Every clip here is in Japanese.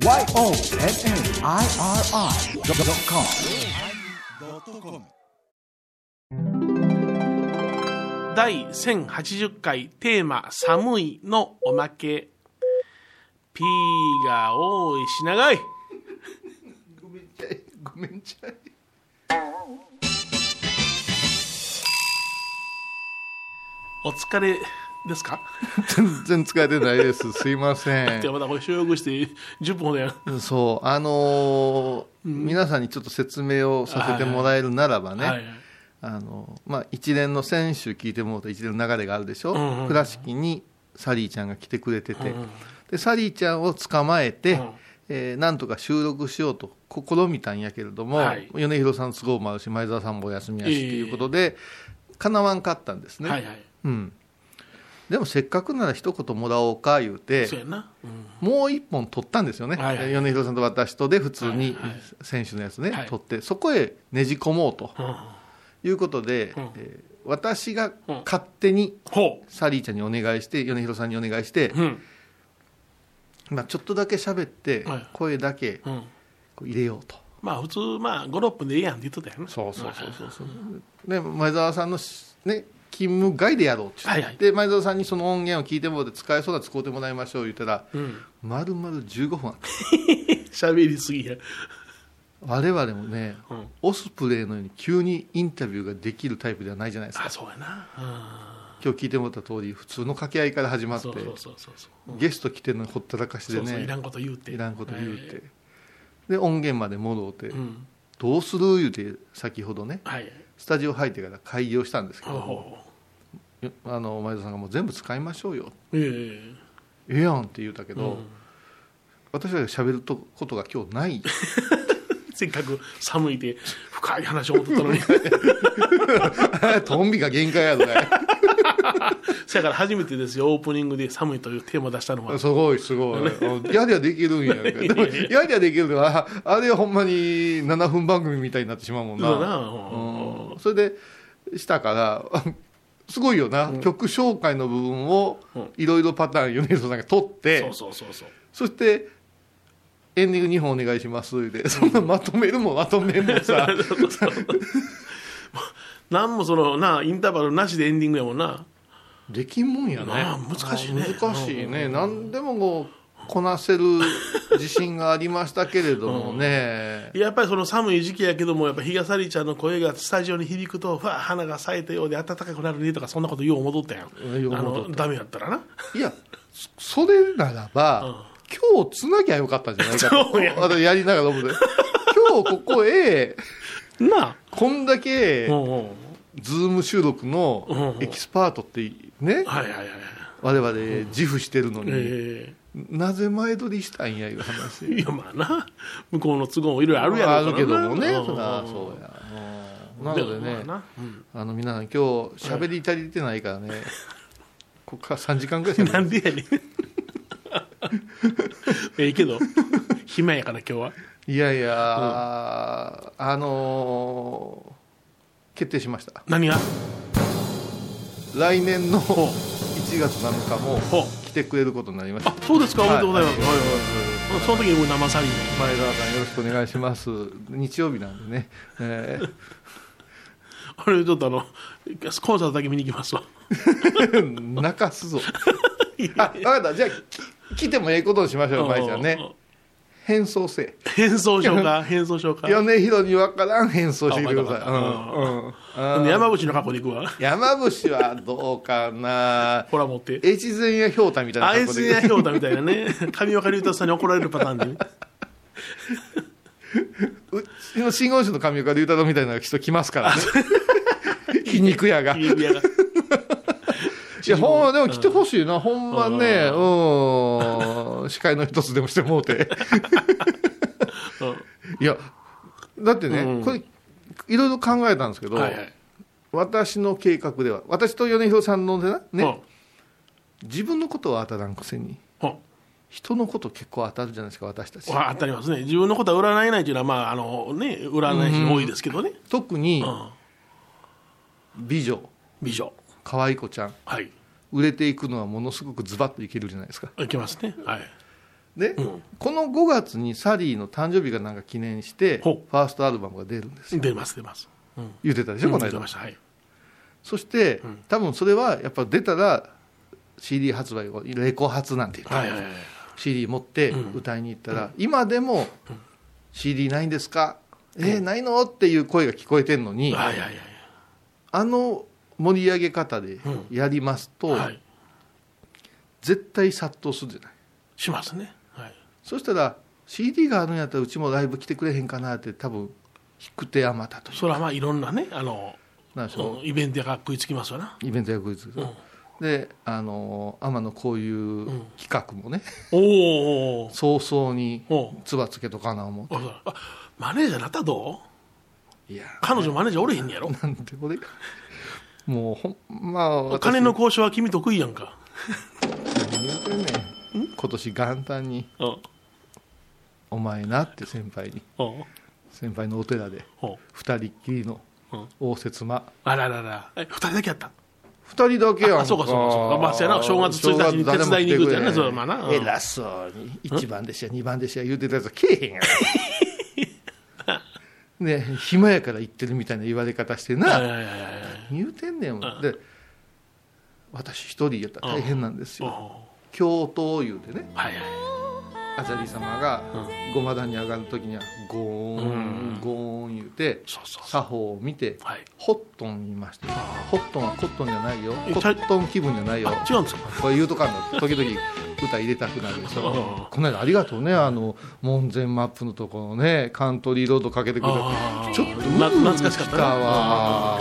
YONNIRI.com 第1080回テーマ「寒い」のおまけ。P が多いし長い。ごめんちゃい。ごめんちゃい。お疲れですか？全然使えてないです。すいませじゃあまだこれ収録して10分ほどやん。そう。あのー皆さんにちょっと説明をさせてもらえるならばね、はいはい。あのまあ、一連の選手聞いてもらうと一連の流れがあるでしょ、うんうん。倉敷にサリーちゃんが来てくれてて、うんうん。でサリーちゃんを捕まえて、うん。えーなんとか収録しようと試みたんやけれども、はい。米広さん都合もあるし前澤さんもお休みやしとええいうことで、かなわんかったんですね、はいはい。うん、でもせっかくなら一言もらおうか言うてもう一本取ったんですよね、米広さんと私とで普通に選手のやつね、はい。取ってそこへねじ込もうとうん。いうことで、うん。えー私がうん。勝手にほサリーちゃんにお願いして米広さんにお願いして、まあ、ちょっとだけ喋ってはい。声だけ入れようと。まあ普通まあ56分でいいやんって言ってたよな。そうそうそうそうそう。で前澤さんのしね勤務外でやろうって言って、はいはい。で前澤さんにその音源を聞いてもらって使えそうな使うてもらいましょう言ったら、うん。丸々15分あった喋りすぎや。我々もね、うん。オスプレイのように急にインタビューができるタイプではないじゃないですか。あそうやな。今日聞いてもらった通り普通の掛け合いから始まってゲスト来てるのにほったらかしでねいらんこと言うて。いらんこと言うて、はい。で音源まで戻って、うん。どうする言うて先ほどねはい。スタジオ入ってから会議をしたんですけどあの前田さんがもう全部使いましょうよ。ええ。ええやんって言うたけど、うん。私は喋るとことが今日ない。せっかく寒いで深い話を思っとったのに。トンビが限界やぞ。ね せやから初めてですよオープニングで寒いというテーマを出したのは。すごいすごい。やりゃできるんやでもやりゃできるのはあれはほんまに7分番組みたいになってしまうもんな。そうだな。うん。それでしたからすごいよな、曲紹介の部分をうん。いろいろパターン米広さんが取って、そうそうそうそう。そしてエンディング2本お願いします。でそんなまとめるもまとめんもさ。なんもそのなインターバルなしでエンディングやもんな。できんもんやね。難しいね。難しいね、何でもこうこなせる自信がありましたけれどもね、やっぱりその寒い時期やけどもやっぱ日がさりちゃんの声がスタジオに響くとふわ花が咲いたようで暖かくなるねとかそんなことよう戻ったやん。あようダメやったらな。いやそそれならば、今日つなぎゃよかったんじゃないかと。や私やりながら思って。今日ここへなあ。こんだけうんうん。Zoom 収録のエキスパートってねはいはいはい我々自負してるのに、えなぜ前撮りしたんやいう話。え いやまあな。向こうの都合もいろいろあるやろあるけどもね。ん。そそうや。うん。なのでねもまあな。うん。あの皆さん今日喋り足りてないからね。ここから3時間ぐらいなんでやねん。ええけど。暇やから今日は。いやいや、あのー決定しました。何が？来年のほう。1月7日もほう来てくれることになりました。あそうですか。おめでとうございます、ははい。いはい。はいその時に僕生サリン前澤さんよろしくお願いします。日曜日なんでね、えあれちょっとあのコンサートだけ見に行きますわ。ー 泣かすぞ。あ分かった。じゃあき来てもええことにしましょう舞ちゃんね変装せえ。変装しようか？変装しようか？米広に分からん変装してきてください、あうんうん。山伏の格好で行くわ？山伏はどうかな。ほら持って。越前屋ひょうたみたいなアイス格好でやひょうたみたいなね。上岡龍太さんに怒られるパターンでね。うちの信号師の上岡龍太郎みたいな人来ますからね。皮肉屋が。いいやがやほんまでも来てほしいな、ほんまね。うん。司会の一つでもしてもうて。いやだってね、うん。これいろいろ考えたんですけど、私の計画では私と米広さんのね、うん。自分のことは当たらんくせにうん。人のこと結構当たるじゃないですか私たち。わ当たりますね。自分のことは占えないというのはまああのね占い師多いですけどね、特にうん。美女。美女可愛い子ちゃん。はい。売れていくのはものすごくズバッといけるじゃないですか。いけますね。はい。で、この5月にサリーの誕生日がなんか記念してフほァーストアルバムが出るんですよ。出ます出ます。うん。言ってたでしょ、この間。出ました。はい。そして、ん。多分それはやっぱ出たら CD 発売をレコ発なんて言って、はいはいはい。CD 持ってうん。歌いに行ったら、今でも CD ないんですか、えーないの？っていう声が聞こえてるのに、はいはいはい。あの盛り上げ方でやりますと、はい。絶対殺到するじゃない？しますね。はい。そしたら CD があるんやったらうちもライブ来てくれへんかなって多分引く手あまたという。それはまあいろんなねあのなんでしょうイベントが食いつきますわな。イベントやクイズですよ、であの天野こういう企画もね、おー。おー早々につばつけとかな思うおーあマネージャーになったらどう？いや彼女マネージャーおれへんねやろ？なんで俺がもうほんまあ私。金の交渉は君得意やんか。何言うてんねん。今年元旦に。うん「お前な」って先輩に。うん。先輩のお寺で。うん。二人っきりのうん。応接間。あららら。え二人だけやった？二人だけやんか。あそうかそうかそうか。まあそうやな。正月1日に手伝いに行くってやねそれはまあな。うん。偉そうに。一番弟子や二番弟子や言うてたやつはけえへんやろ ね暇やから言ってるみたいな言われ方してな、はいはいはいはい言うてんねん、ん。で私一人やったら大変なんですよ、うん。教頭言うてね。はいはいアジャリ様がごま壇に上がる時にはゴーン、うん。ゴーン言うて作法を見てはい。ホットン言いましたホットンはコットンじゃないよ。えコットン気分じゃないよ。あ違うんですか？これ言うとかんの？時々歌入れたくなる。でしう。んょこの間ありがとうね。あの門前マップのところねカントリーロードかけてくれてちょっと懐かしかったわ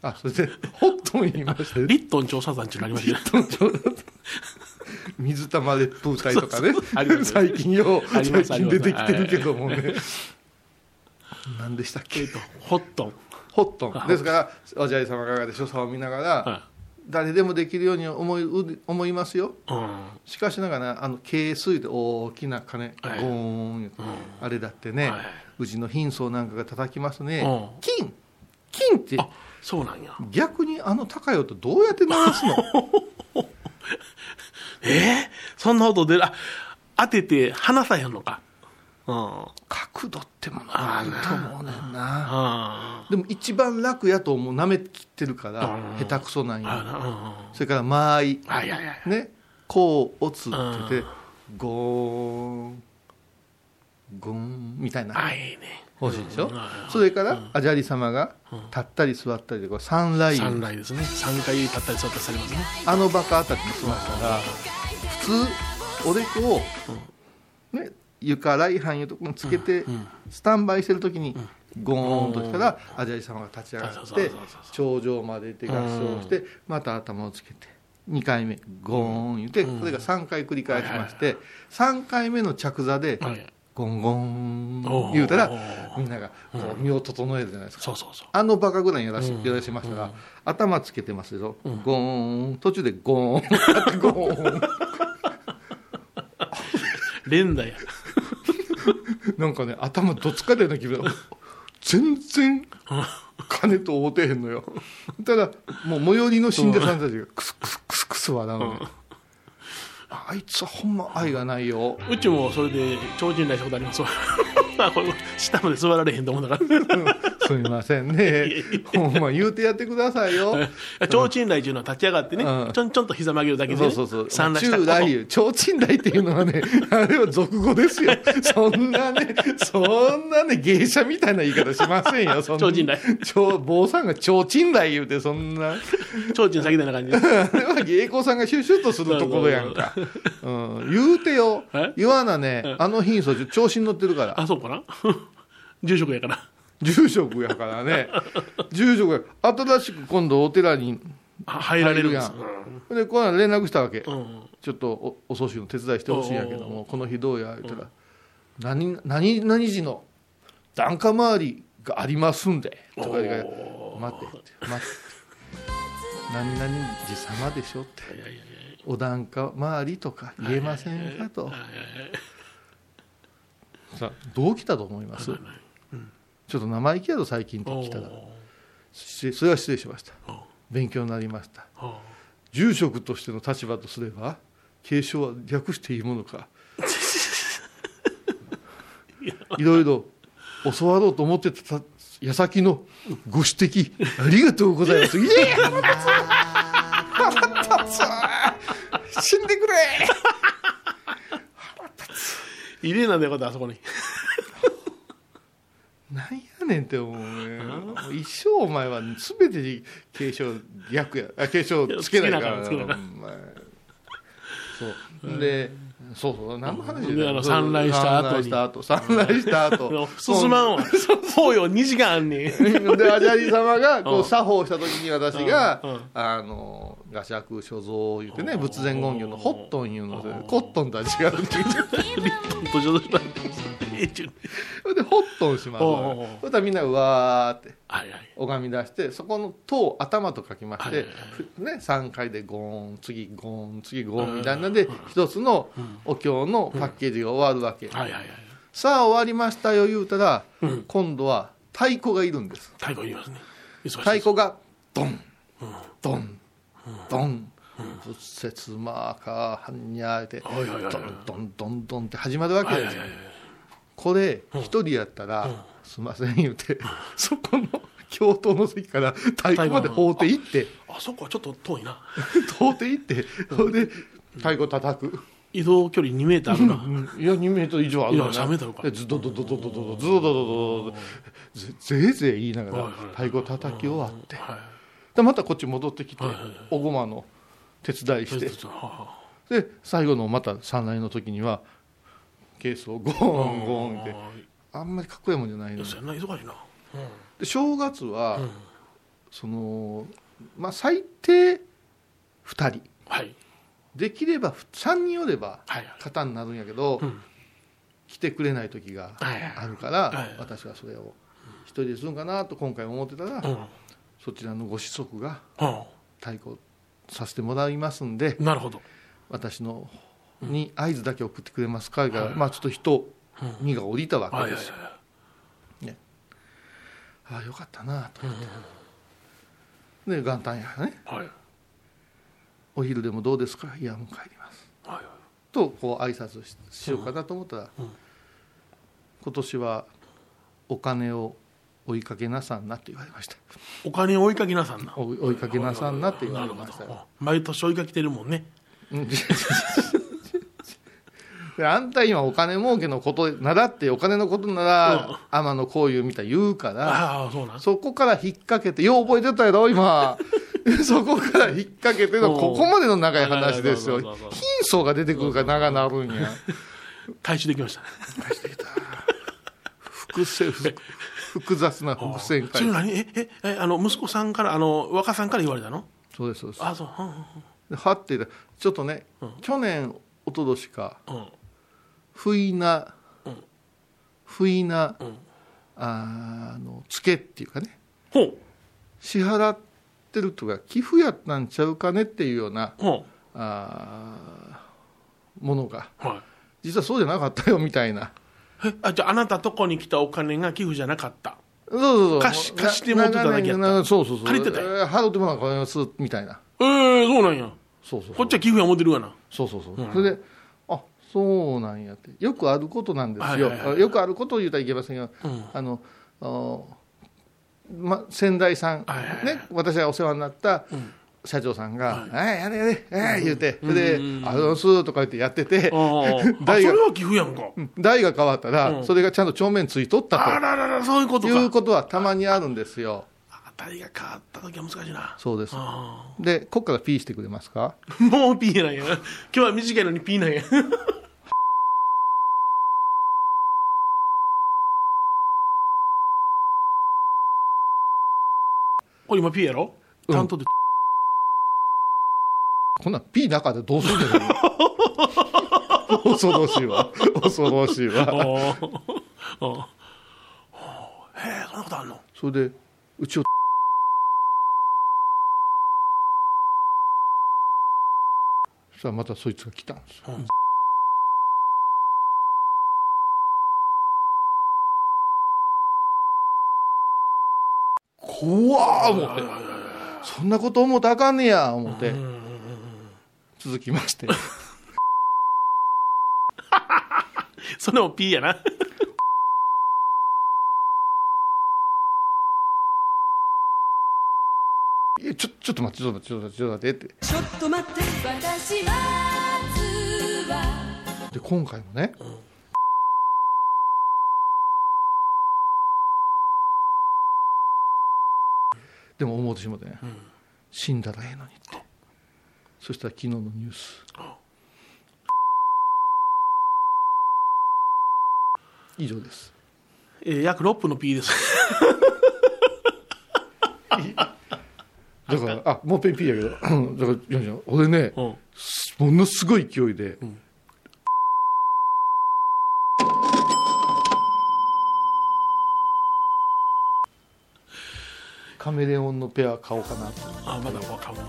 あそれでホットン言いましたよリットン調査団地になりましたね。水玉烈風隊とかね。そうそうあります。最近よあります最近出てきてるけどもね。何でしたっけ？えっとホットン。ホットン。ですからおじゃい様がで所作を見ながら、は誰でもできるように思い思いますよ。いうん。しかしながらあの軽水で大きな鐘ゴはい。ーンあれだってね、はい。うちの貧相なんかが叩きますね。うん。金。金ってあそうなんや。逆にあの高い音どうやって鳴らすの？え？ー、そんな音出る？あ当てて離さへんのか。うん。あ角度ってものはないと思うねんな。あでも一番楽やと思う舐めきってるからうん。下手くそなんあやあそれから間合い。はいはいはいね？こう、おつっててうん、ゴーン、ゴーンみたいな。あいいね欲しいでしょ？うん。うん。それから、アジャリ様が立ったり座ったりで、こう三ライン、三来ですね。三回立ったり座ったりされますね。あのバカあたりに座ったら、普通、おでこを、ね、床来飯いうところにつけてスタンバイしてるときに、ゴーンとしたら、アジャリ様が立ち上がってそうそうそうそう、頂上まで行って合掌して、また頭をつけて、2回目、ゴーン言って、これが3回繰り返しまして、3回目の着座で、はいゴンゴン言うたら、みんながこう身を整えるじゃないですか。そうそうそう。あのバカぐらいやらし,、やらしましたら、頭つけてますよ、ゴーン、途中でゴーン、ゴーン、連打や。なんかね、頭どつかれるような気分。全然金と合うてへんのよ。ただ、もう最寄りの信者さんたちがクスクスクスクス笑うの、あいつはほんま愛がないよ。うちもそれで超人来したことありますわ あこれ下まで座られへんと思うんだからすみませんね。ほんま言うてやってくださいよ。超人来っていうのは立ち上がってね、うんちょんちょんと膝曲げるだけで、ね、そうそうそう。三来し超賃大っていうのはね、あれは俗語ですよ。そんなね、そんなね、芸者みたいな言い方しませんよ。そんな超賃大超、坊さんが超賃大言うて、そんな。超人先みたいな感じであれは芸妓さんがシュッシュッとするところやんか。うん、言うてよえ？言わなね、あの貧相、調子に乗ってるから。あそうかな？住職やから住職やからね。住職や。新しく今度お寺にあ入られるやですん。で、この間連絡したわけ。うんちょっとおお葬式の手伝いしてほしいんやけども、この日どうや？言ったら、何何々時の檀家回りがありますんで、とか言うから待って待って。何々時様でしょって。いやいやお檀家回りとか言えませんかと。さあ、どう来たと思います？ちょっと生意気やろ、最近と来たら。それは失礼しました。ー。勉強になりました。住職としての立場とすれば継承は略していいものか。いろいろ教わろうと思ってた矢先のご指摘ありがとうございます。いや腹立つ死んでくれ。入れなんだよかったあそこに。なんやねんって思うね一生お前は全てに継承逆やあ継承つけないからな。お前そう。でそうそう何の話であの参来した後に。参来した後参来した後。進まんわ。法要2時間あんねんでアジャリ様がこううん。作法した時に私がうん。うん。あの所蔵言ってね仏前言語のホットン言うのでうんコットンとは違うって言って。リットンとちょっとしたええっちゅうねそれでホットンします。おうおうおう。そしたらみんなうわーってはいはい。拝み出してそこの「頭」頭と書きまして、ね、3回でゴーン次ゴーン次ゴーンみたいなんで一つのお経のパッケージが終わるわけ、はいはいはい。さあ終わりましたよ言うたら、うん。今度は太鼓がいるんです。太鼓言いますね。忙しい太鼓がドン。ドン。ドン。仏説マーカーはんにゃーってはいはいはいはい。ドンドンドンドンって始まるわけですよ。はいはいはいはいこれ一人やったら「すいません」言うて そこの教頭の席から太鼓まで放って行って。あそこはちょっと遠いな。放って行ってそれで太鼓叩く。移動距離2メーターあるな。いや2メートル以上あるいや3メートルか。でズドドドドドドドズドドドドドぜぜいぜい言いながら太鼓叩き終わってはいでまたこっち戻ってきておごまの手伝いしてで最後のまた三来の時にはケースをゴーンゴーンって。あんまりかっこいいもんじゃないの。そんな忙しいな。で正月は、うん。そのまあ最低2人。はい。できれば3人おればはい型になるんやけど、うん。来てくれない時があるから、はい。私はそれを一人でするんかなと今回思ってたら、うん。そちらのご子息がうん。太鼓させてもらいますんでなるほど。私のに合図だけ送ってくれますか？が、はい。まあちょっと人うん荷が降りたわけですよ、ああよかったなと思って、で元旦やね。お昼でもどうですか？いやもう帰ります。はいとこう挨拶ししようかなと思ったら、うん。今年はお金を追いかけなさんなって言われました。お金を追いかけなさんな。追いかけなさんなって言われました。毎年追いかけてるもんね あんた今お金儲けのことならってお金のことなら天野幸雄みたいに言うからそこから引っ掛けてよう覚えてたやろ今。そこから引っ掛けて のここまでの長い話ですよ。貧相が出てくるから長なるんや。回収できました。ね複製複複雑な伏線回何？えええあの息子さんからあの若さんから言われたの？そうですそうです。あそう。うんうん。ではって言ったらちょっとね、うん。去年一昨年かうん不意な、うん。不意な、うん。あのツケっていうかね。支払ってるとか寄付やったんちゃうかねっていうようなほあーものが。うはい。実はそうじゃなかったよみたいな。えあじゃああなたとこに来たお金が寄付じゃなかった。そうそうそう。貸し貸してもらってただけやった。そうそうそう。借りてたんえー払ってもらうからすみたいな。ええそうなんや。そうそうそう。こっちは寄付や思ってるがな。そうそうそう、うん。それであそうなんやって。よくあることなんですよ、はいはいはい。よくあることを言うたらいけませんが、うん。あのあま、先代さん、はいはいはい。ね、私がお世話になったうん。社長さんがはい「はい、やれやれ、えい言うて、それでうん「あのす」とか言ってやってて、あああそれは寄付やんか。代が変わったら、うん。それがちゃんと帳面ついとったあらららそういうことというかことはたまにあるんですよあたりが変わった時は難しいな。そうです。あでこっからピーしてくれますか？あ もうピーなんや。今日は短いのにピーなんや。これ今ピーやろ？うん。担当で、こんなんピー中でどうするんだよ恐ろしいわ。恐ろしいわ。へえそんなことあんの？それでうちをそしたらまたそいつが来たんですよ、うん怖ー思って。そんなこと思うたらあかんねや思って。続きまして。それも P やな。いやちょっと待ってちょっと待ってちょっと待ってちょっと待って私まずは。で今回もね、でも思うてしまってね、死んだらええのにって。そしたら昨日のニュース。以上です。えー約6分の P です。だからあもうペンピーやけどうん。だからヨンちゃん俺ねうん。ものすごい勢いで、ん。カメレオンのペア買おうかなと。あ、まだわかんな。い。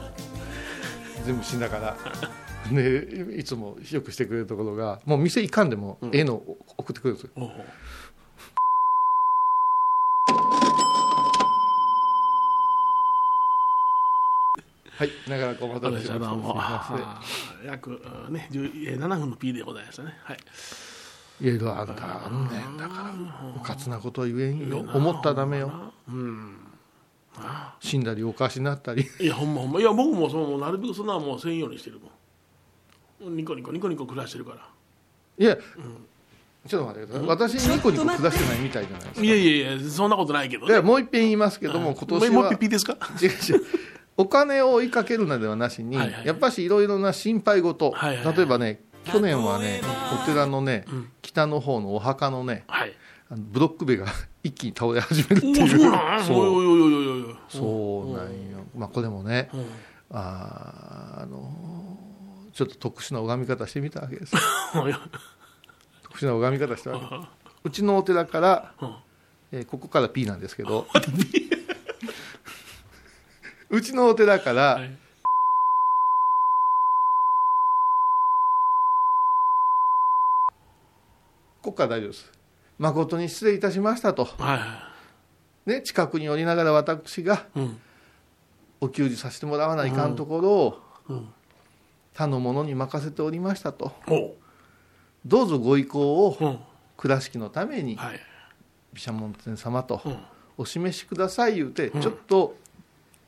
全部死んだから。でいつもよくしてくれるところがもう店行かんでもええの送ってくれるんですよ、はい長らくお待たせしました。どうも、約うんね、10えー7分の P でございましたね。はい。いろいろあんだあんねん。だからうかつなことは言えん。よ思ったらダメよ。うん。死んだりおかしになったり。いや、ほんまほんま。いや、僕もそう、なるべくそんなもうせんようにしてるもん。ニコニコニコニコ暮らしてるから。いや、ちょっと待ってください。私ニコニコ下してないみたいじゃないですか。いやいやいや、そんなことないけど、でもう一遍言いますけども今年はもう一ピですか？違う違うお金を追いかけるのではなしに、はいはいやっぱしいろいろな心配事、はいはいはい。例えばね去年はねお寺のね、北の方のお墓のねはい。あのブロック塀が 一気に倒れ始めるっておいう。そうなんそう。なんよ、まあこれもね、うん。あーあのーちょっと特殊な拝み方してみたわけです。特殊な拝み方したわけ。うちのお寺から、うん。えーここから P なんですけど うちのお寺から、はいここから大丈夫です誠に失礼いたしましたと、はいはね、近くにおりながら私がい。うん。お給仕させてもらわないかんところをうん。他の者に任せておりましたと。どうぞご意向をうん。倉敷のためにはい。毘沙門天様とうん。お示しください言うて、うんちょっと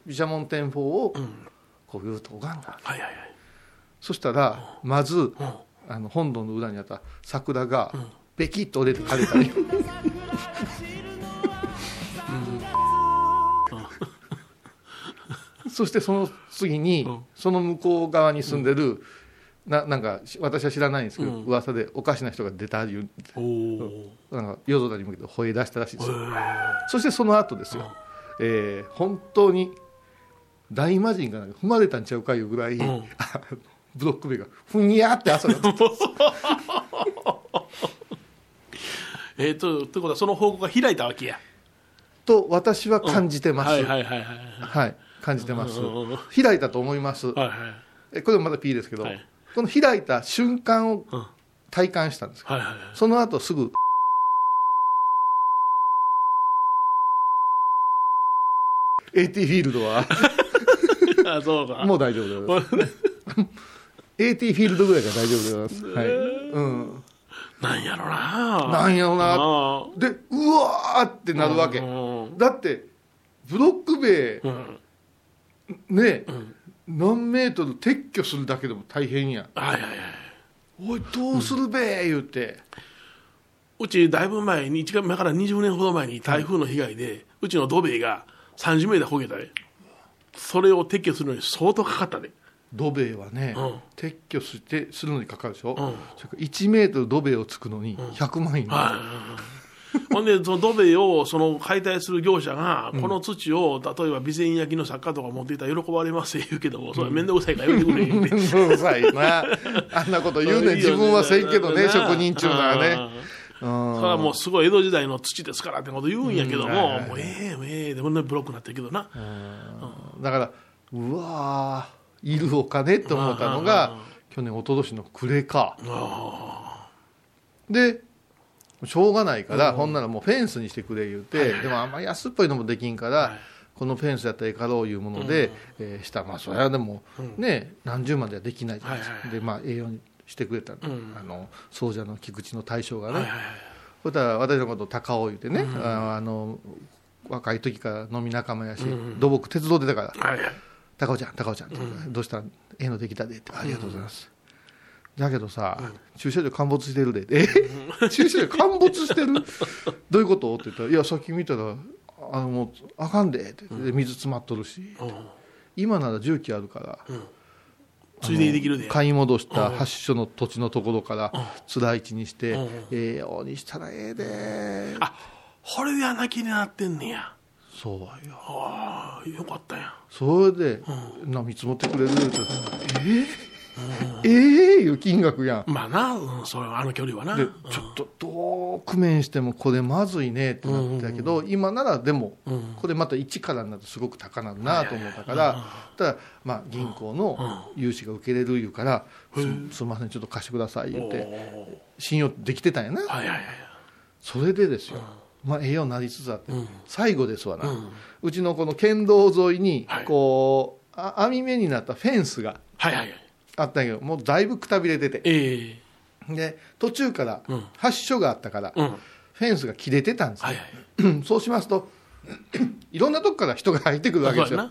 毘沙門天法をうん。こう言うと拝んだはいはいはい。そしたらまずうん。あの本堂の裏にあった桜がん。ベキッと折れて枯れたりそしてその次に、うん。その向こう側に住んでる、ななんかし私は知らないんですけど、うん。噂でおかしな人が出たいう。なんか夜空に向けて吠え出したらしいですよ、へそしてその後ですよ、えー本当に大魔神がなんか踏まれたんちゃうかいうぐらい、ん。あ のブロック塀がふにゃーって朝がえ えー、とということはその方向が開いたわけや。と私は感じてます、はいはいはいはいはい。感じてます。うんうんうん。開いたと思います。はいはい。えこれもまだ P ですけど、はい。この開いた瞬間をうん。体感したんです。はいはいはい。その後すぐ AT フィールドはあそうか。もう大丈夫でございます AT フィールドぐらいが大丈夫でございます、はい。うん、なんやろな。なんやろな。あでうわーってなるわけ。うんだってブロック塀うん。ね、何メートル撤去するだけでも大変やはいはいはい。おいどうするべ言うて、うちだいぶ前に一今から20年ほど前に台風の被害で、うちの土塀が30メーター焦げたでそれを撤去するのに相当かかったで。土塀はね、うん。撤去してするのにかかるでしょ、ん。それから1メートル土塀をつくのに100万円、ほんでその土塀をその解体する業者が、この土を例えば備前焼の作家とか持っていたら喜ばれますって言うけども、それは面倒くさいからやめてくれ言うてうるさいな。あんなこと言うねん。自分はせんけどね職人中ならね。うん。それはもうすごい江戸時代の土ですからってこと言うんやけども、うん。はいはいはいもうええええでもねブロックになってるけどな、だからうわーいるお金って思ったのが去年一昨年の暮れか。でしょうがないから、ほんならもうフェンスにしてくれ言うて、でもあんまり安っぽいのもできんから、はい。このフェンスやったらええかろういうもので、えーした。まあそれはでも、ね何十万ではできないじゃないですか、でまあ栄養にしてくれた、んあの奏者の菊池の大将がね、そしたら私のことを高尾言うてね、ああの若い時から飲み仲間やし、土木鉄道出たからはいはい「高尾ちゃん高尾ちゃん」どうしたらええのできたで」って「ありがとうございます」だけどさ、駐車場陥没してるで、え？駐車場陥没してる？どういうこと？って言ったら、いや、さっき見たら、あのもうあかんでって、で水詰まっとるし、今なら重機あるから、ついでにできるで。買い戻した発所の土地のところから、つらい地にして、うんええようにしたらええで、あこれで穴切りになってんねや。そうよ、ああよかったやん。それで、な見積もってくれるってええええいう金額やん。まあな、うん、それはあの距離はな。でちょっとどう工面してもこれまずいねってなってたけど、今ならでもこれまた一からになるとすごく高なるなと思ったから、ただまあ銀行の融資が受けれるいうから、すすみませんちょっと貸してください言って信用できてたんやな、はいはいはいそれでですよ、まあええようになりつつあって、最後ですわな、うちのこの県道沿いにはい。こう、あ網目になったフェンスがあったんやけどもうだいぶくたびれてて。ええ。で途中からうん。発所があったから、うん。フェンスが切れてたんですよ、そうしますと いろんなとこから人が入ってくるわけですよ。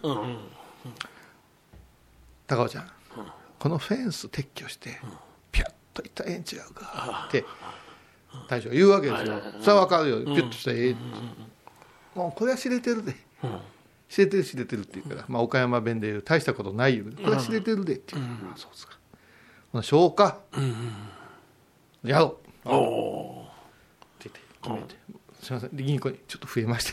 高尾ちゃん、このフェンス撤去して、ピュッといったらええん違うかって大将が言うわけですよ、それは分かるよ。ピュッとしたらええって、もうこれは知れてるで、知れてる知れてるって言うから、まあ、岡山弁で言う大したことないよ。これは知れてるでって言う。から、あそうですか。消化、やろう。おおって言って決めて、すみません。で銀行にちょっと増えまして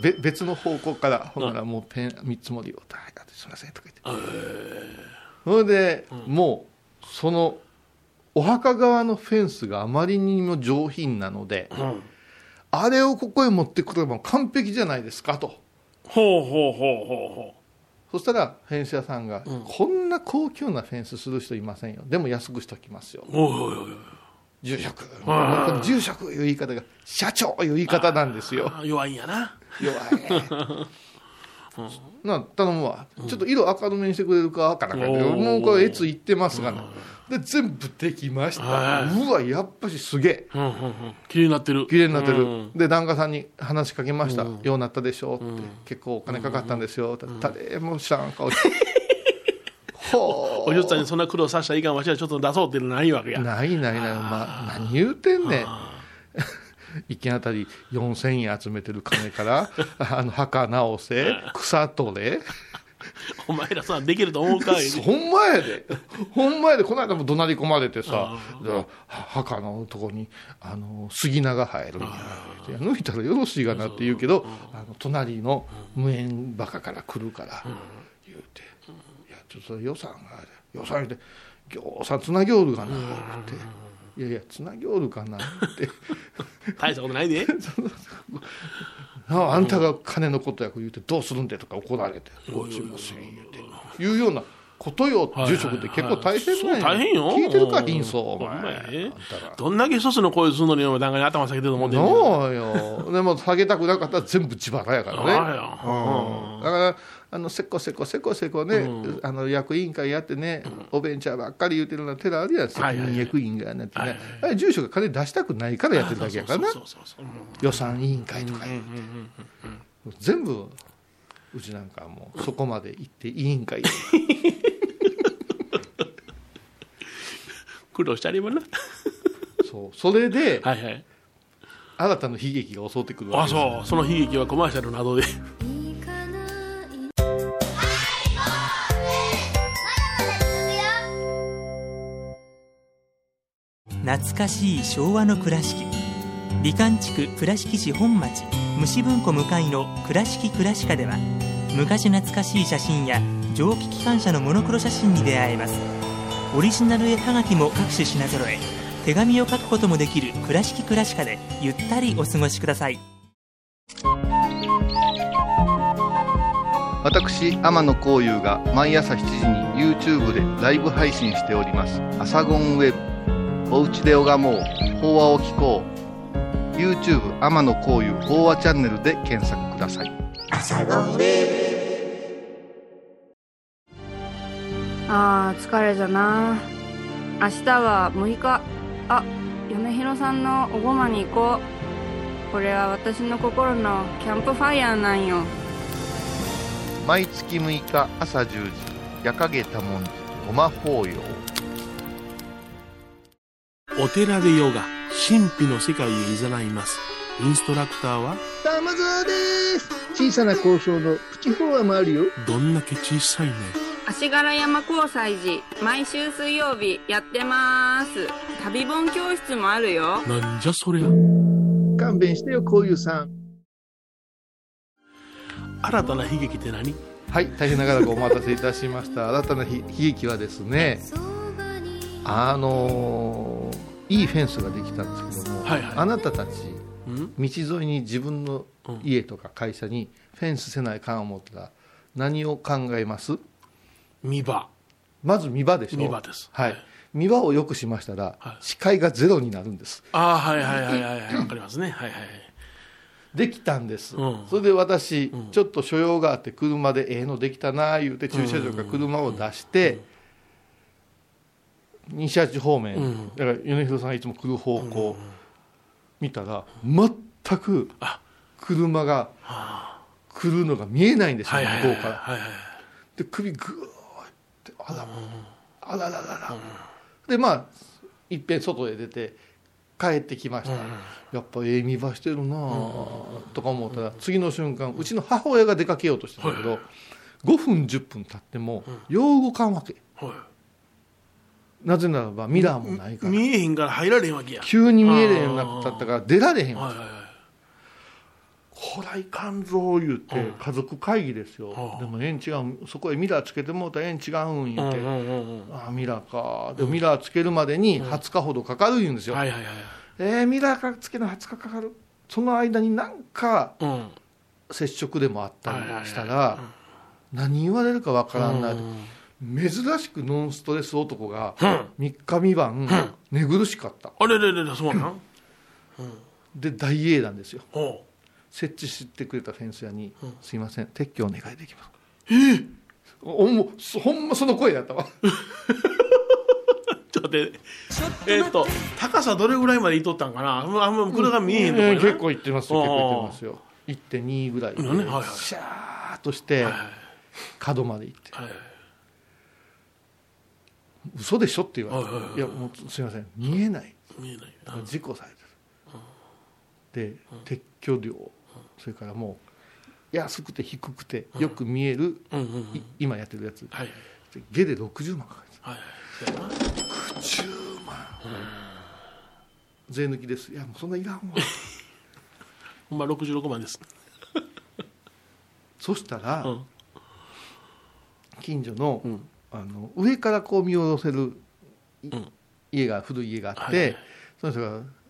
で 別の方向からほんならもうペン見積もりを「はいすみません」とか言って。それで、もうそのお墓側のフェンスがあまりにも上品なので、ーうん。あれをここへ持ってくれば完璧じゃないですかと。ほうほうほうほうほそしたらフェンス屋さんが、こんな高級なフェンスする人いませんよ。でも安くしときますよ。うおいおいおい。住職。住職いう言い方が社長いう言い方なんですよ。あ弱いんやな。弱い。な頼むわ、ちょっと色明るめにしてくれるかからもうこれ越いってますがな、で全部できました、はうわやっぱしすげえ。うんうんうん。綺麗になってる。綺麗になってる、うん。で檀家さんに話しかけました、ようなったでしょ。うって、結構お金かかったんですよ。って、誰も知らん顔して、ほお嬢さんにそんな苦労させたらいかんわしはちょっと出そうっていうのないわけや。うないないない、まあ、何言うてんねん。一軒あた り4000円集めてる金からあの墓直せ草取れ お前らさできると思うかい？ほんまやで、ほんまやで、この間も怒鳴り込まれてさ、墓のとこにあの杉菜が生えるいや抜いたらよろしいがなって言うけど、あの隣の無縁バカから来るから言うて、いや、ちょっと予算が予算言うて、ぎょうさんつなぎおるがなって、いやいや、つなぎおるかなって。大したことないでああんたが金のことや言うてどうするんでとか怒られて「どうしません」言うて。いうようなことよ住職って結構大変そうなんや大変よ。聞いてるか貧相？お前。どんだけ一つの声するのにお前に頭下げてると思ってんねんそうよ。でも下げたくなかったら全部自腹やからね。だからあのせこせこせこせこね、あの役員会やってね、おべんちゃんばっかり言うてるような寺あるやん責任役員がねってはいね住所が金出したくないからやってるだけやからな。予算委員会とか全部うちなんかはもうそこまで行って委員会 苦労してありばな。そう。それではいはい。新たな悲劇が襲ってくるわあけです。そう。その悲劇はコマーシャルなどで。懐かしい昭和の倉敷。美観地区倉敷市本町。虫文庫向かいの「倉敷倉歯科」では昔懐かしい写真や蒸気機関車のモノクロ写真に出会えますオリジナル絵はがきも各種品揃え。手紙を書くこともできる「倉敷倉歯科」でゆったりお過ごしください。私天野幸雄が毎朝7時に YouTube でライブ配信しております「アサゴンウェブ」「おうちで拝もう。法話を聞こう」YouTube 天野幸雄法話チャンネルで検索くださいあー疲れじゃな。明日は6日。あ米広さんのおごまに行こう。これは私の心のキャンプファイヤーなんよ。毎月6日朝10時。夜影多文字ごま法要お寺でヨガ神秘の世界へ誘います。インストラクターは？玉沢です。小さな交渉のプチフォアもあるよ。どんだけ小さいね足柄山交際時毎週水曜日やってます。旅本教室もあるよ。なんじゃそりゃ。勘弁してよこういうさん。新たな悲劇って何？はい大変長らくお待たせいたしました。新たな悲悲劇はですねあのーいいフェンスができたんですけども、はいはい。あなたたちうん？道沿いに自分の家とか会社にフェンスせないかん思ったら何を考えます？見場まず見場でしょ。見場です。はい。見場を良くしましたら、はい。視界がゼロになるんです。ああはいはいはいはいはい。わかりますね。はいはいできたんです、うん。それで私、ちょっと所用があって車でええのできたな言うて駐車場から車を出して、西八方面、うん。だから米広さんがいつも来る方向、見たら全くあ。車が来るのが見えないんですよ、向こうからはいはい。で首グーってあら、あらららら、でまあいっぺん外へ出て帰ってきました、やっぱええ見場してるなあとか思ったら次の瞬間うちの母親が出かけようとしてたけど、5分10分経ってもよう動かんわけ。はい。なぜならばミラーもないから。見えへんから入られへんわけや。急に見えれへんようになったから出られへんわけはいはいはいこらいかんぞ言ってうん。家族会議ですよ、うん。でもええん違うそこへミラーつけてもうたらええん違うん言って、うんうんうんうん。ああミラーか。でもミラーつけるまでに20日ほどかかる言うんですよ、はいはいはいえー、ミラーがつけるの20日かかる。その間になんかうん。接触でもあったりしたら、何言われるかわからんな、うん。珍しくノンストレス男がうん。3日三晩寝苦しかった。あれれれれそうなん。で大英なんですよ。ほ設置してくれたフェンス屋に「すいません撤去お願いできます」おもうそほんまその声やったわ。うちょっと待って。えーっと高さどれぐらいまでいっとったんかな？あんま車が見えへんとこやな。えー結構いってますよ結構いってますよ。1.2ぐらいねはいはい。シャーっとしてはい角まで行って。はい。嘘でしょって言われて、はいはいはい。いやもうすいません見えない。見えない事故されてる、で撤去料それからもう安くて低くてよく見える、うんうんうん。い今やってるやつ。はいで下で60万かかる。んですはいそうやな。10万、税抜きです。いやもうそんないらんわ。ほんま66万です。そしたら、うん。近所の,、ん。あの上からこう見下ろせる家が古い家があって、はいはい。その人が「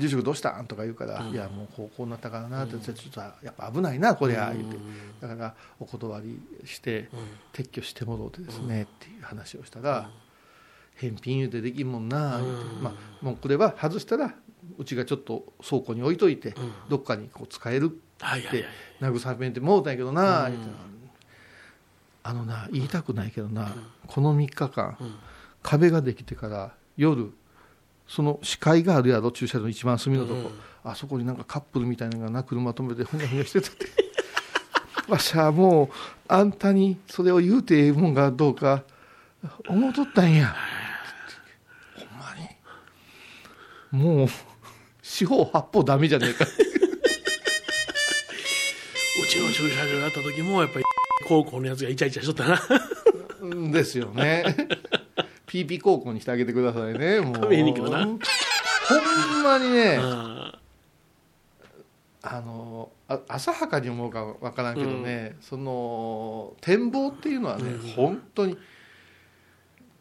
住職どうしたん?」とか言うから「いやもうこうこうなったからな」って、ちょっとやっぱ危ないなこりゃ」言って。だからお断りして撤去してもろうてですね、っていう話をしたら「返品言うてできんもんな」言うて、まあ、もうこれは外したらうちがちょっと倉庫に置いといて、どっかにこう使えるって慰めてもうたんやけどな、言うてあのな言いたくないけどな、この3日間、壁ができてから夜その視界があるやろ駐車場の一番隅のとこ、あそこになんかカップルみたいなのがな車止めてふにゃふにゃしてたって。わしゃもうあんたにそれを言うてええもんがどうか。思うとったんや。ほんまに。もう四方八方ダメじゃねえか。うちの駐車場やった時もやっぱり高校のやつがイチャイチャしとったな。うんですよね。ピーピー高校にしてあげてくださいね。もう。ほんまにね、ああの、あ浅はかに思うかわからんけどね、その、展望っていうのはね、本当に、ー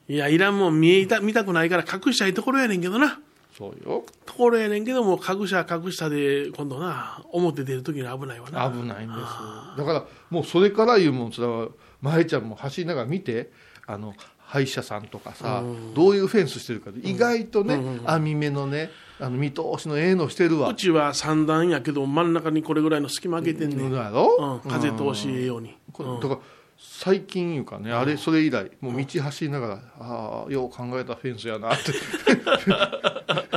いやいらんもん見えた見たくないから隠したいところやねんけどなそうよ。ところやねんけども隠した隠したで今度な表出る時に危ないわな危ないんです。だから、もうそれから言うもん、それは、舞ちゃんも走りながら見てあの歯医者さんとかさ、どういうフェンスしてるか意外とね、網目のねあの見通しのええのしてるわ。うちは三段やけど真ん中にこれぐらいの隙間開けてんねん、うん、風通しええように、これだから最近いうかねあれそれ以来もう道走りながらああよう考えたフェンスやなって。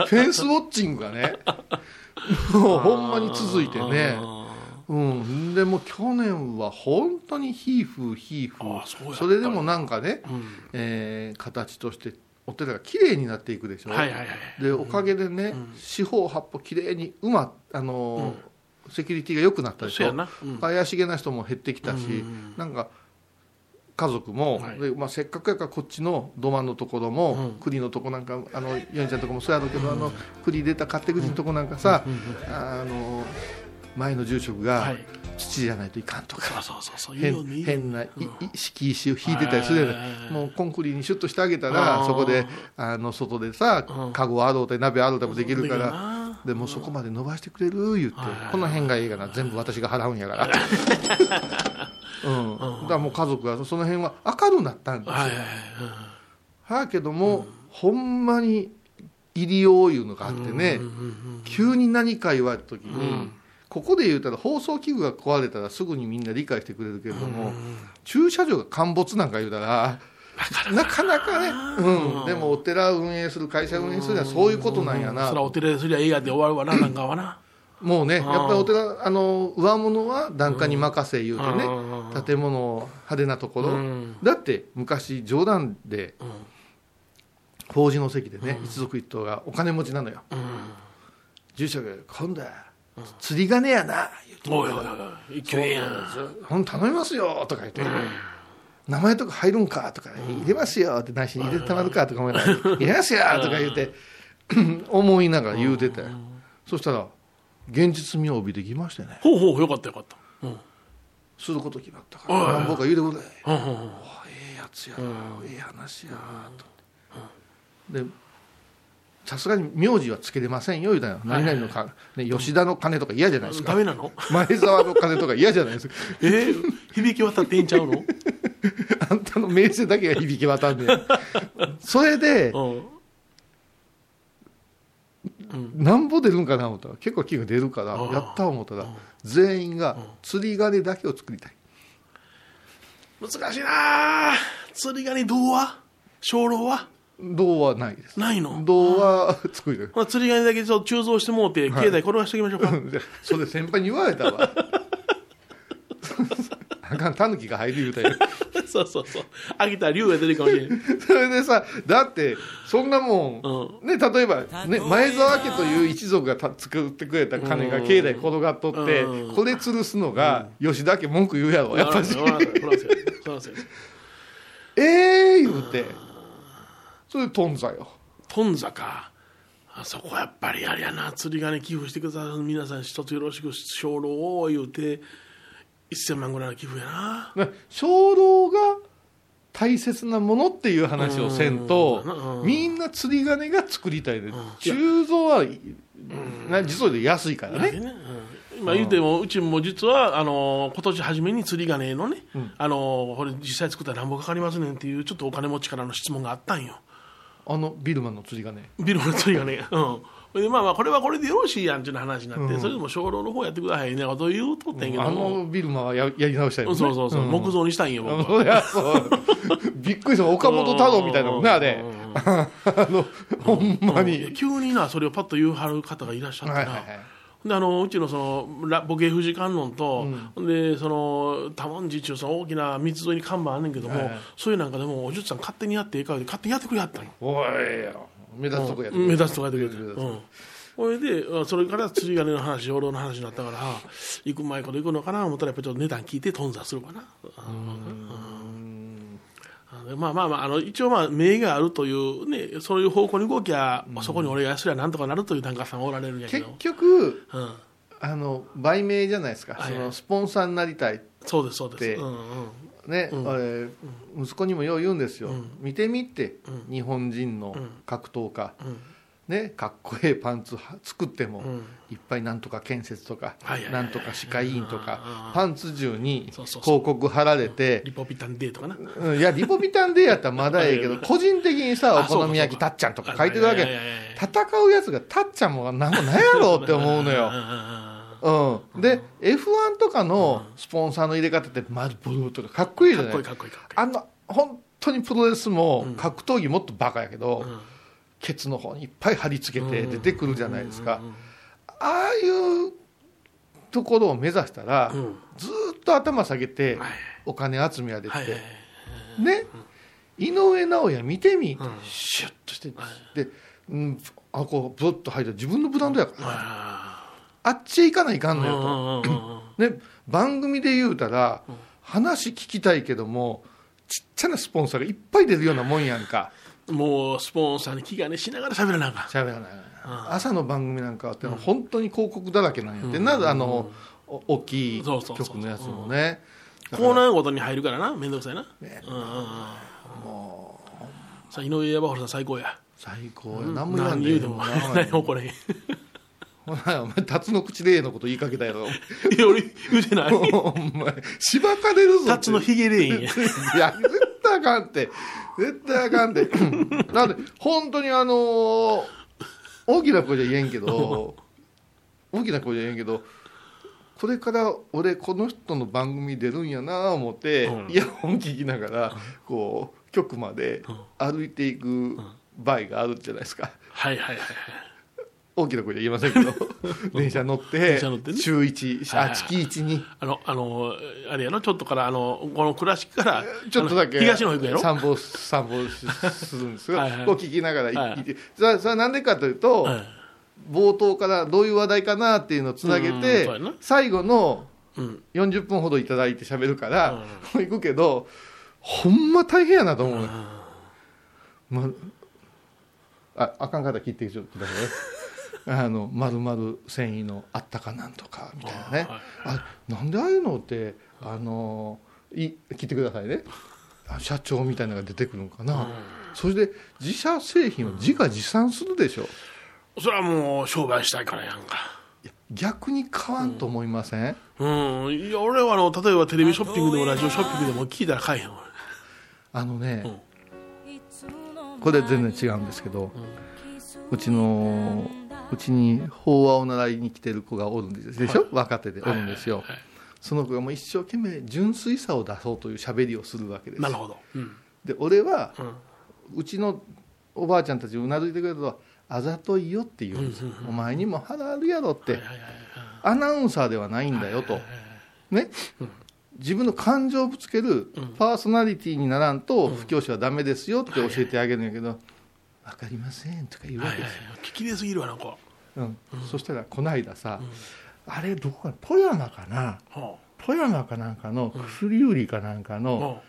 フェンスウォッチングがねもうほんまに続いてねうん、でも去年は本当にヒーフーヒーフーそれでもなんかね、えー形としてお寺が綺麗になっていくでしょ、はいはいはいでおかげでね、四方八方綺麗にうまあのーセキュリティが良くなったでしょ？そうん。怪しげな人も減ってきたし、なんか家族も、はい。でまあ、せっかくやからこっちの土間のところも、栗のとこなんかあのヨンちゃんとこもそうやろうけど、あの栗出た勝手口のとこなんかさ、あの前の住職が、はい。土じゃないといかんとか。そうそうそうそう。いいよ変な敷石を引いてたりするよねはいもうコンクリにシュッとしてあげたあらー。そこであの外でさうん。カゴあろうて鍋あろうてもできるからな。でもうそこまで伸ばしてくれる言ってはいこの辺がいいかな全部私が払うんやから。うん。だからもう家族はその辺は明るくなったんですよ。はけどもほんまに入りよういうのがあってね急に何か言われた時にここで言うたら放送器具が壊れたらすぐにみんな理解してくれるけれども、駐車場が陥没なんか言うたらなかなか。ね、うん、でもお寺を運営する会社を運営するにはそういうことなんやな、そらお寺ですりゃ映画で終わるわな なんかはな。もうねやっぱりお寺あの上物は檀家に任せ言うてね、うん。建物派手なところ、うん。だって昔冗談で、法事の席でね、一族一党がお金持ちなのよ、住職が「今度は釣り鐘やな」言うて。おいおいおいやんほん頼みますよとか言って、名前とか入るんかとか、入れますよってないし入れてたまるかとか思いながら。入れますよとか言って、思いながら言うてて、そしたら現実味を帯びてきましてね。ほうほうよかったよかった。うん。すること決まったから何ぼか言うてくれ、うん。うん。うん。ええやつやな、ええ話やとでさすがに名字はつけれませんよ言うたら。何々のか、ね、吉田の金とか嫌じゃないですか。ダメなの？前澤の金とか嫌じゃないですか。えー響き渡っていいんちゃうの？あんたの名声だけが響き渡んねんそれでうん。なんぼ出るんかな思ったら結構金が出るからうんやった思ったら全員が釣り鐘だけを作りたい。難しいなあ。釣り鐘童話鐘楼は？銅はないです。ないの？銅は作りたいまあ、釣り鐘だけちょっと鋳造してもうて境内転がしておきましょうか、でそれ先輩に言われたわ。あかんタヌキが入る言うたよ。そうそうそう。飽きたら竜が出てるかもしれん。それでさだってそんなもん、ね例えば、ね、前澤家という一族がた作ってくれた金が境内転がっとって、うん。これ吊るすのが吉田家文句言うやろやっぱしええー、言うてそれで頓挫よ。頓挫か。あそこやっぱりあれやな釣り鐘寄付してくださる皆さん一つよろしく鐘楼を言うて1000万ぐらいの寄付やな。な鐘楼が大切なものっていう話をせんとうんみんな釣り鐘が作りたいで鋳造はな実は安いからね。今言うてもうちも実はあの今年初めに釣り鐘のね、あのこれ実際作ったら何ぼかかりますねんっていうちょっとお金持ちからの質問があったんよあのビルマンの釣り鐘ビルの釣り鐘 うん。でまあまあこれはこれでよろしいやんっていう話になって、それでも鐘楼の方やってくださいねこと言うとったんやけどあも、のビルマンはややり直したいね。そうそうそう、ん木造にしたいんよ僕は。びっくりした岡本太郎みたいなもんねあれ。あのほんまに。急になそれをパッと言うはる方がいらっしゃってな、はいはいはいであのうちのそのら母系富士観音と、でその多文字っていうその大きな道沿いに看板あんねんけども、そういうなんかでもおじゅっさん勝手にやってええかで勝手にやってくれはったのおい目立つとこやって目立つとかやってくれて。うん。それであそれから釣り鐘の話養老の話になったから行く前こと行くのかな思ったらやっぱりちょっと値段聞いて頓挫するかな。うんまあまあまああの一応まあ名があるというねそういう方向に動きゃ、そこに俺がすりゃなんとかなるという檀家さんおられるんやけ結ど、局うん、あの売名じゃないですか、はいはい。そのスポンサーになりたいそうですそうです、でうんうん。ね、あれ息子にもよう言うんですよ、見てみって、日本人のん。格闘家、ね、かっこええパンツは作っても、ん。いっぱいなんとか建設とか、はいはいなんとか歯科医院とうんうんか、パンツ中に広告貼られて、リポビタンデーとかな。うん。いや、リポビタンデーやったらまだええけど、個人的にさ、お好み焼きたっちゃんとか書いてるわけ。戦うやつがたっちゃんもなんもないやろって思うのよ。うん。で、F1 とかのスポンサーの入れ方って、まずブルーとかかっこいいじゃない。かっこいいかっこいいあの、本当にプロレスも格闘技もっとバカやけど、ケツの方にいっぱい貼り付けて出てくるじゃないですか。ああいうところを目指したら、ん。ずーっと頭下げてはい。お金集めやでって、ね、井上尚弥見てみ、シュッとして、で、うん、あこうブッと入った自分のブランドやから、あっちへ行かないかんのよと、ね、番組で言うたら、話聞きたいけどもちっちゃなスポンサーがいっぱい出るようなもんやんかもうスポンサーに気兼ねしながら喋らなあかん。喋らない。朝の番組なんかって本当に広告だらけなんやって、なぜあのお大きい曲のやつもね。コーナーごとに入るからな。めんどくさいな、うんうさあ井上山原さん最高や。最高や。何も言わんで何言うても。何もこれへん。いお前お前辰の口でええのこと言いかけたやろ。や俺言うてない。お前しばかれるぞ。タツのヒゲレインや。いや、絶対あかんって。絶対あかんって。なんで、本当にあのー大きな声じゃ言えんけど、大きな声じゃ言えんけど、これから俺この人の番組出るんやな思って、うん。イヤホン聞きながら、こう、局まで歩いていく場合があるじゃないですか。はいはいはい大きな声じゃ言えませんけど、電車乗って、乗ってね。週1、はいはいあ、月1に、あのあのあれやろ？ちょっとからあのこの倉敷からちょっとだけあの東の方行くやろ？散歩散歩しするんですよ。はいはい。こう聞きながらはい行って。それはそれはなんでかというと、はい。冒頭からどういう話題かなっていうのをつなげうんてそうやな。最後のうん。40分ほどいただいて喋るから、行くけどほんま大変やなと思うね、まああかんかったら切ってちょっとくださいね あの丸々繊維のあったかなんとかみたいなね。あなんでああいうのってあのい切ってくださいね。あ社長みたいなのが出てくるのかな、それで自社製品を自画自賛するでしょ。それはもう商売したいからやんか。逆に買わんと思いません、うん。いや俺はあの例えばテレビショッピングでもラジオショッピングでも聞いたら買えへんわ。あのね、これ全然違うんですけど、うちのうちに法話を習いに来てる子がおるんですでしょ、若手でおるんですよ、はい。はいその子がもう一生懸命純粋さを出そうという喋りをするわけですなるほど、うん。で俺は、ん。うちのおばあちゃんたちうなずいてくれるとあざといよって言うんですよ、お前にも腹あるやろって、アナウンサーではないんだよと、ね、自分の感情をぶつけるパーソナリティにならんと布教師はダメですよって教えてあげるんやけど「分かりません」とか言うわはいはいけですよ、はい聞き出すぎるわなんか。うん。そしたらこの間さ、あれどこか富山かな？は富山かなんかの薬売りかなんかあのは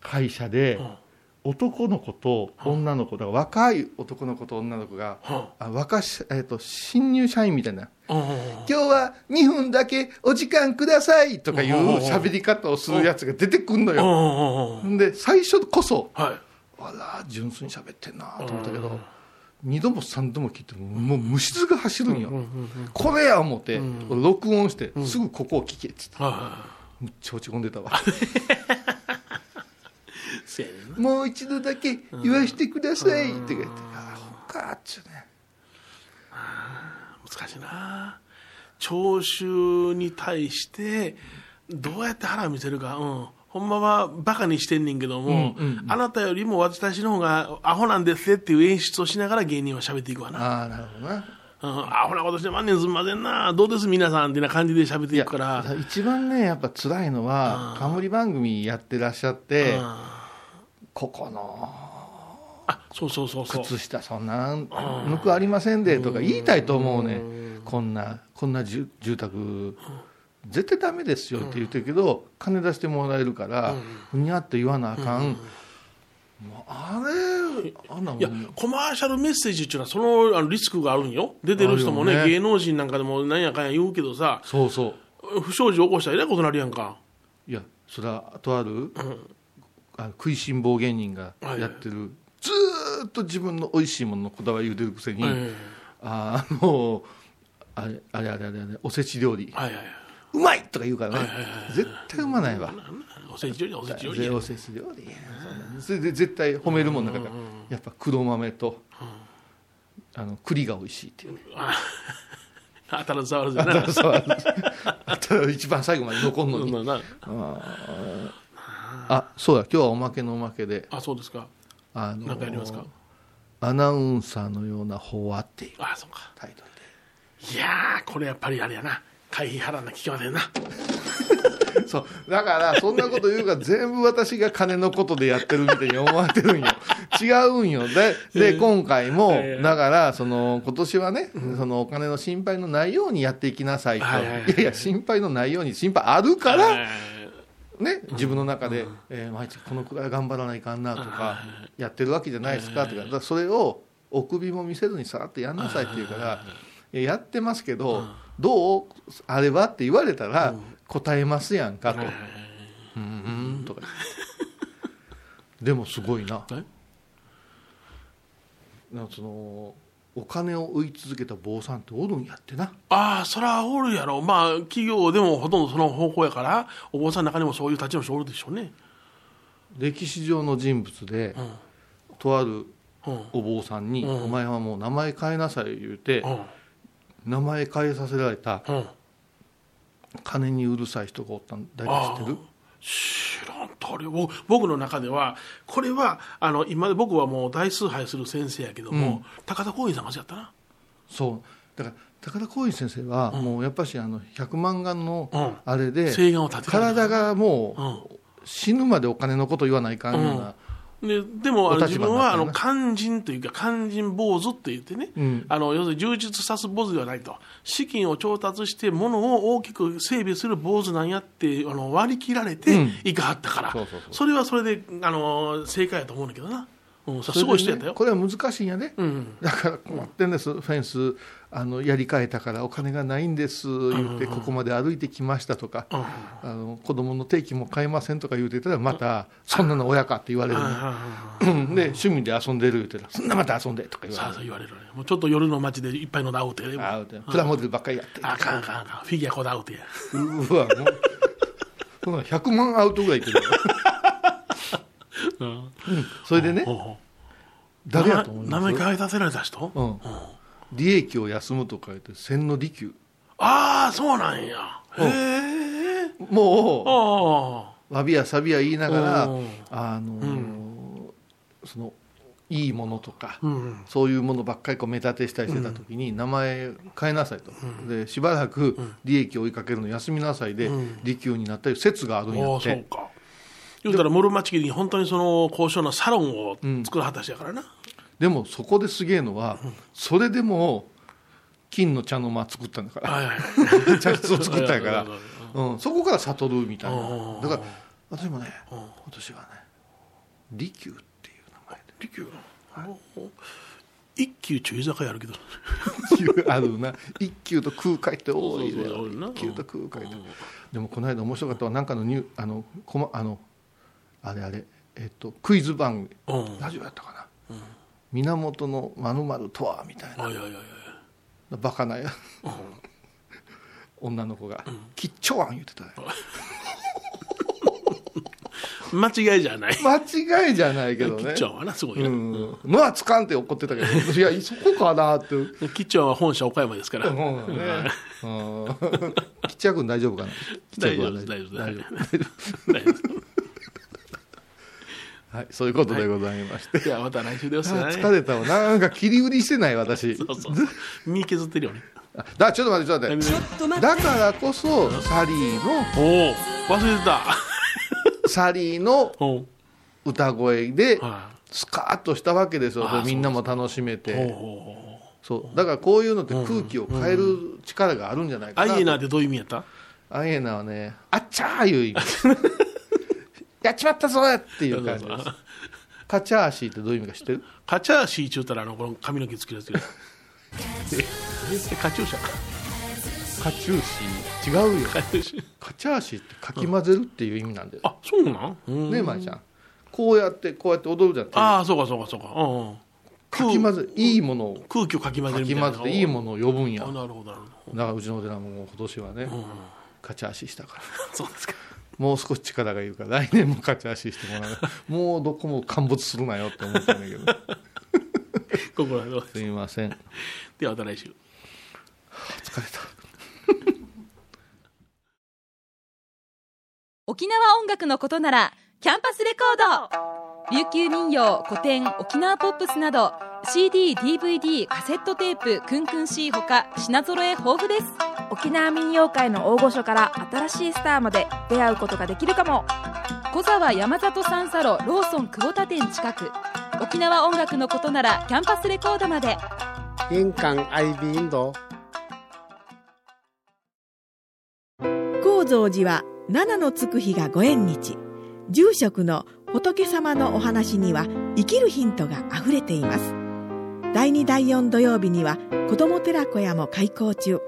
会社であ。は男の子と女の子だ若い男の子と女の子がはあ。若し、えっと新入社員みたいな。あは今日は2分だけお時間くださいとかいう喋り方をするやつが出てくんのあよ。はんで、最初こそ、あはいあら、純粋に喋ってんなと思ったけど、二度も三度も聞いても、もう虫図が走るんよ。これや思って、録音して、すぐここを聞けっつって、はむっちゃ落ち込んでたわ。もう一度だけ言わしてくださいって言って、あ、ほんかっちゅうね。難しいな。聴衆に対してどうやって腹を見せるか、うん、ほんまはバカにしてんねんけども、あなたよりも私の方がアホなんですっていう演出をしながら芸人は喋っていくわな、ああ、なるほどな。うん、アホなことしてまんねんすんませんなどうです皆さんってな感じで喋っていくから。一番ね、やっぱ辛いのは、冠番組やってらっしゃって、ここのあそうそうそうそう。靴下そんなぬくありませんでとか言いたいと思うねこんなこんな住住宅絶対ダメですよって言ってるけど金出してもらえるからふにゃっと言わなあかん。あれあんないやコマーシャルメッセージっていうのはそのあのリスクがあるんよ。出てる人もねね。芸能人なんかでもなんやかんや言うけどさそうそう。不祥事起こしたらえらいことになるやんか。いやそれはとあるあの食いしん坊芸人がやってるずーっと自分の美味しいもののこだわり言うてるくせに、えあのあれあれあれあれあれおせち料理。えはいはいはうまい！とか言うからね。絶対うまないわ。いおせち料理おせち料理。おせち料理。それで絶対褒めるもんだから。やっぱ黒豆とあの栗が美味しいっていうね。当たらず触らずやな。そうあと一番最後まで残んのに。まあな。あそうだ。今日はおまけのおまけで。あそうですか。あのかやりますか？アナウンサーのような法話っていうあそうか。タイトルで。いやーこれやっぱりあれやな会費払わなきゃいけませんな。そう。だからそんなこと言うから全部私が金のことでやってるみたいに思われてるんよ。違うんよ。でで今回もええだからその今年はね、そのお金の心配のないようにやっていきなさいと、はいはいはい。いやいや心配のないように心配あるから、えね、自分の中で、えー毎日このくらい頑張らないかんなとかやってるわけじゃないですかとか。だからそれをお首も見せずにさらっとやんなさいって言うからいややってますけどどうあればって言われたら答えますやんかと。うんうんとかでもすごいな。え？なそのお金を追い続けた坊さんっておるんやってな。ああそらおるやろ。まあ企業でもほとんどその方向やからお坊さんの中にもそういう立ちの人おるでしょうね。歴史上の人物で、とあるうん。お坊さんに、うん。お前はもう名前変えなさい」言うて、うん名前変えさせられたうん。金にうるさい人がおったん誰か知ってる？知らんとり。僕僕の中ではこれはあの今まで僕はもう大崇拝する先生やけども、高田光陰さんがそうやったな。そう。だから高田光一先生は、もうやっぱしあの100万眼のうん。あれで、体がもう、うん。死ぬまでお金のこと言わないかんような、ででもあの自分はあの肝心というか肝心坊主って言ってね、うん。あの要するに充実さす坊主ではないと。資金を調達して物を大きく整備する坊主なんやってあの割り切られうてん。いかはったから、それはそれであの正解やと思うんだけどな、うん、すごい人やったよ。これは難しいんやね、うん。だから困ってんです、フェンスあのやり替えたからお金がないんです言って、ここまで歩いてきましたとか、うんあの子供の定期も買えませんとか言うてたら、また、そんなの親かって言われるの、うんで趣味で遊んでる言うてたら、そんなまた遊んでとか言われる。そう言われるね。もうちょっと夜の街でいっぱいのダウトやであープラモデルばっかりやって。あかんあかんあかん。フィギュアこだうてや。うわもうそんな100万アウトぐらいいってるうん。それでね誰やと思い名ます？前変えさせられた人、うん利益を休むと書いて千利休。ああそうなんや。へえもあうわびやさびや言いながらうん。あのーそのいいものとか、あうん。そういうものばっかりこう目立てしたりしてた時に名前変えなさいと、でしばらく利益を追いかけるの休みなさいでうん。利休になったり説があるんやって、そうか。言うたら室町に本当にその高尚なサロンを作る果たしやからな、でもそこですげえのは、それでも金の茶の間作ったんだから。はいはい。茶室を作ったんやから。はいはいはい、うん、そこから悟るみたいな。うんだから私もね今年はね利休っていう名前で。利休の？一級中居酒屋あるけど。あるな。一級と空海って多いね一級と空海とでもこの間面白かったのはなんかのニュあのこまあのあれあれえっとクイズ番組。うん。ラジオやったかな源のまるまるとはみたいな。あいやいやいやバカな女の子が「吉兆庵」言ってたね。間違いじゃない。間違いじゃないけどね。キッチョンはなすごいな、うん。のはつかんって怒ってたけどいやそこかなって。キッチョンは本社岡山ですから、思うよね。うん。吉弥君大丈夫かな？大丈夫大丈夫。大丈大丈夫 はいそういうことでございまして。い。やまた来週ですね。あ疲れたわ。なんか切り売りしてない私。そうそう身削ってるよね。あだちょっと待って。ちょっと待って。だからこそサリーおお忘れてた。のサリーの歌声ではスカーッとしたわけですよ。みんなも楽しめて。そう。だからこういうのって空気を変える力があるんじゃないかなアイエナってどういう意味やった？アイエナはねあっちゃーいう意味 やっちまったぞっていう感じです。カチャーシーってどういう意味か知ってる？カチャーシーちゅうたらあのこの髪の毛つけるやつよ。えカチューシャカチューシー。違うよ。カチューシャカチャーシーってかき混ぜるっていう意味なんだよ、あそうなん？うんねえ舞ちゃん。こうやってこうやって踊るじゃん。ああそうかそうかそうか。うんうん。かき混ぜいいものを。空気をかき混ぜかきるみたいな。混ぜていいものを呼ぶんや。なるほどなるほらうちのお寺も今年はねど、うん、勝ち足したから。そうですかもう少し力がいるから来年も勝ち足してもらう。もうどこも陥没するなよって思ってんだけど。心はどうで。すすみません。ではまた来週。疲れた。沖縄音楽のことならキャンパスレコード。琉球民謡古典沖縄ポップスなど CDDVD カセットテープクンクン C ほか品揃え豊富です。沖縄民謡界の大御所から新しいスターまで出会うことができるかも。小沢山里三佐路ローソン久保田店近く。沖縄音楽のことならキャンパスレコードまで。印港 IB 印度高蔵寺は七のつく日がご縁日。住職の仏様のお話には生きるヒントがあふれています第2第4土曜日には子ども寺小屋も開校中。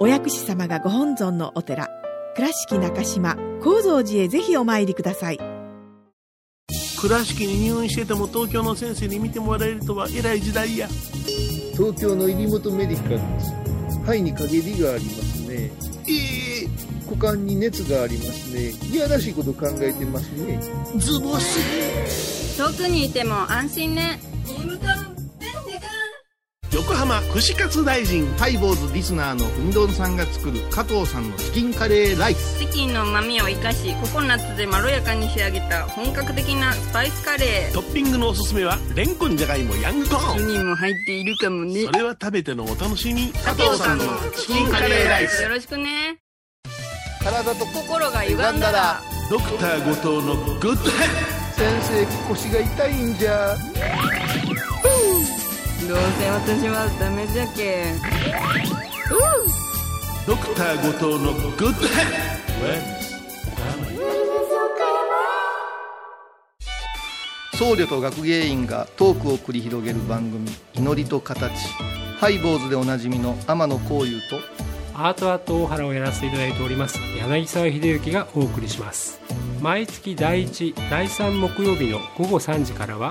お薬師様がご本尊のお寺倉敷中島・高蔵寺へぜひお参りください。倉敷に入院してても東京の先生に見てもらえるとは偉い時代や。東京の入本メディカルです。肺に陰りがありますね。ええ股間に熱がありますね。いやらしいこと考えてますね。ズボス遠くにいても安心ね横浜串カツ大臣ハイボーズリスナーのうみどんさんが作る加藤さんのチキンカレーライス。チキンの旨味を生かしココナッツでまろやかに仕上げた本格的なスパイスカレー。トッピングのおすすめはレンコンじゃがいもヤングコーン。人も入っているかもね。それは食べてのお楽しみ加藤さんのチキンカレーライス。よろしくね。体と心が歪んだら。ドクター後藤のグッドヘッ先生腰が痛いんじゃどうせ私はダメじゃけドクター後藤のグッドヘ僧侶と学芸員がトークを繰り広げる番組「祈りと形」ハイボーズでおなじみの天野幸雄とアートアート大原をやらせていただいております柳沢秀幸がお送りします毎月第1第3木曜日の午後3時からは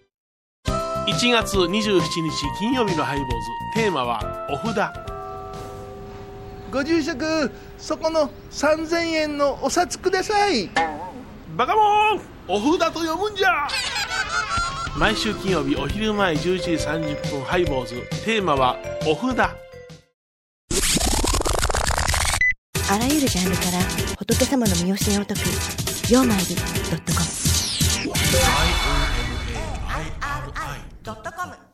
1月27日金曜日のハイボーズ。テーマはお札。ご住職そこの3000円のお札ください。バカモンお札と読むんじゃ。毎週金曜日お昼前11時30分ハイボーズ。テーマはお札。あらゆるジャンルから仏様の身教えを解く「曜マイルドットドットコム。